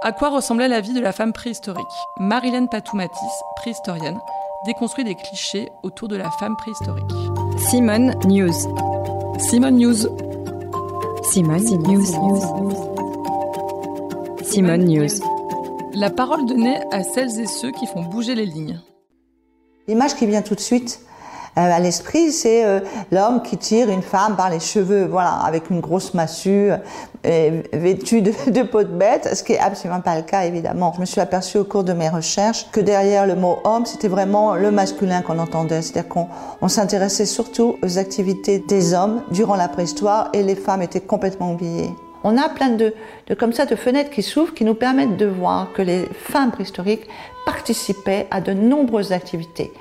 À quoi ressemblait la vie de la femme préhistorique? Marilène Patoumatis, préhistorienne, déconstruit des clichés autour de la femme préhistorique. Simone News. Simone News. Simone News. Simone News. La parole donnée à celles et ceux qui font bouger les lignes. L'image qui vient tout de suite euh, à l'esprit, c'est euh, l'homme qui tire une femme par les cheveux, voilà, avec une grosse massue, euh, vêtue de, peau de bête, ce qui est absolument pas le cas, évidemment. Je me suis aperçue au cours de mes recherches que derrière le mot homme, c'était vraiment le masculin qu'on entendait. C'est-à-dire qu'on on, s'intéressait surtout aux activités des hommes durant la préhistoire et les femmes étaient complètement oubliées. On a plein de, de, comme ça de fenêtres qui s'ouvrent qui nous permettent de voir que les femmes préhistoriques participaient à de nombreuses activités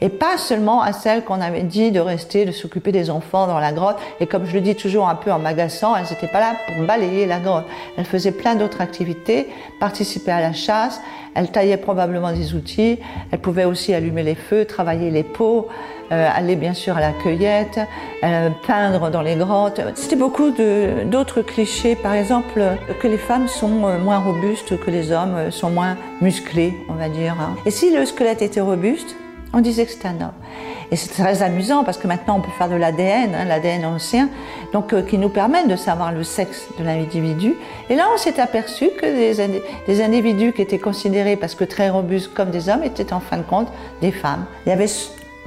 et pas seulement à celles qu'on avait dit de rester, de s'occuper des enfants dans la grotte. Et comme je le dis toujours un peu en m'agaçant, elles n'étaient pas là pour balayer la grotte. Elles faisaient plein d'autres activités, participaient à la chasse, elles taillaient probablement des outils, elles pouvaient aussi allumer les feux, travailler les pots, euh, aller bien sûr à la cueillette, euh, peindre dans les grottes. C'était beaucoup d'autres clichés, par exemple que les femmes sont euh, moins robustes que les hommes, euh, sont moins musclés, on va dire. Hein. Et si le squelette était robuste, on disait que c'était un homme. Et c'est très amusant parce que maintenant on peut faire de l'ADN, hein, l'ADN ancien, donc euh, qui nous permet de savoir le sexe de l'individu. Et là on s'est aperçu que des, des, individus qui étaient considérés parce que très robustes comme des hommes étaient en fin de compte des femmes. Il y avait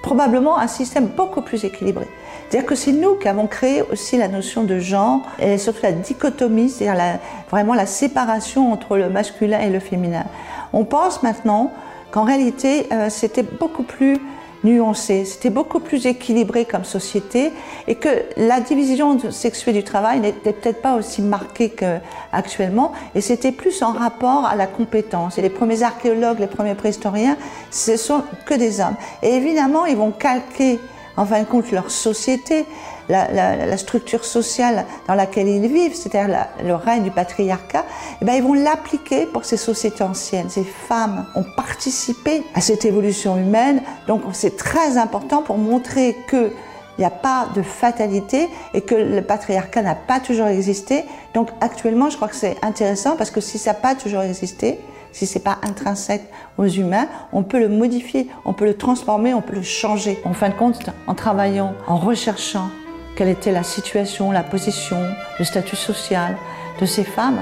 probablement un système beaucoup plus équilibré. C'est-à-dire que c'est nous qui avons créé aussi la notion de genre et surtout la dichotomie, c'est-à-dire vraiment la séparation entre le masculin et le féminin. On pense maintenant qu'en réalité, euh, c'était beaucoup plus nuancé, c'était beaucoup plus équilibré comme société et que la division sexuelle du travail n'était peut-être pas aussi marquée qu'actuellement et c'était plus en rapport à la compétence. Et les premiers archéologues, les premiers préhistoriens, ce sont que des hommes. Et évidemment, ils vont calquer en fin de compte leur société la, la, la, structure sociale dans laquelle ils vivent, c'est-à-dire le règne du patriarcat, eh bien, ils vont l'appliquer pour ces sociétés anciennes. Ces femmes ont participé à cette évolution humaine, donc c'est très important pour montrer que il n'y a pas de fatalité et que le patriarcat n'a pas toujours existé. Donc actuellement, je crois que c'est intéressant parce que si ça n'a pas toujours existé, si c'est pas intrinsèque aux humains, on peut le modifier, on peut le transformer, on peut le changer. En fin de compte, en travaillant, en recherchant, quelle était la situation, la position, le statut social de ces femmes.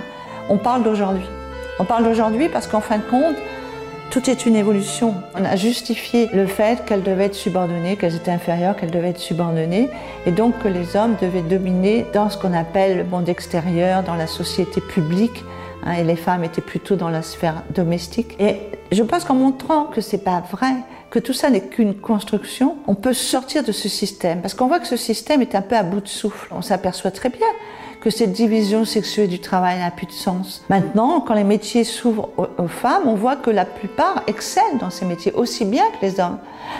On parle d'aujourd'hui. On parle d'aujourd'hui parce qu'en fin de compte, tout est une évolution. On a justifié le fait qu'elles devaient être subordonnées, qu'elles étaient inférieures, qu'elles devaient être subordonnées, et donc que les hommes devaient dominer dans ce qu'on appelle le monde extérieur, dans la société publique, hein, et les femmes étaient plutôt dans la sphère domestique. Et je pense qu'en montrant que c'est pas vrai, que tout ça n'est qu'une construction, on peut sortir de ce système. Parce qu'on voit que ce système est un peu à bout de souffle. On s'aperçoit très bien que cette division sexuelle du travail n'a plus de sens. Maintenant, quand les métiers s'ouvrent aux femmes, on voit que la plupart excellent dans ces métiers, aussi bien que les hommes.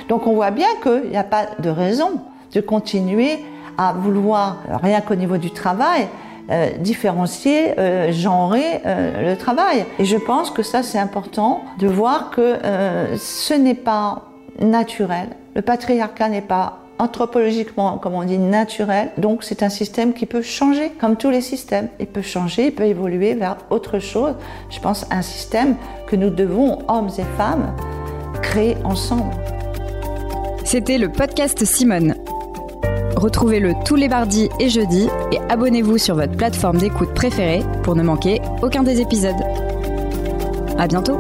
Donc on voit bien qu'il n'y a pas de raison de continuer à vouloir, rien qu'au niveau du travail, euh, différencier, euh, genrer euh, le travail. Et je pense que ça c'est important de voir que euh, ce n'est pas naturel. Le patriarcat n'est pas anthropologiquement, comme on dit, naturel. Donc c'est un système qui peut changer, comme tous les systèmes. Il peut changer, il peut évoluer vers autre chose. Je pense un système que nous devons, hommes et femmes, créer ensemble. C'était le podcast Simone. Retrouvez-le tous les mardis et jeudis et abonnez-vous sur votre plateforme d'écoute préférée pour ne manquer aucun des épisodes. À bientôt!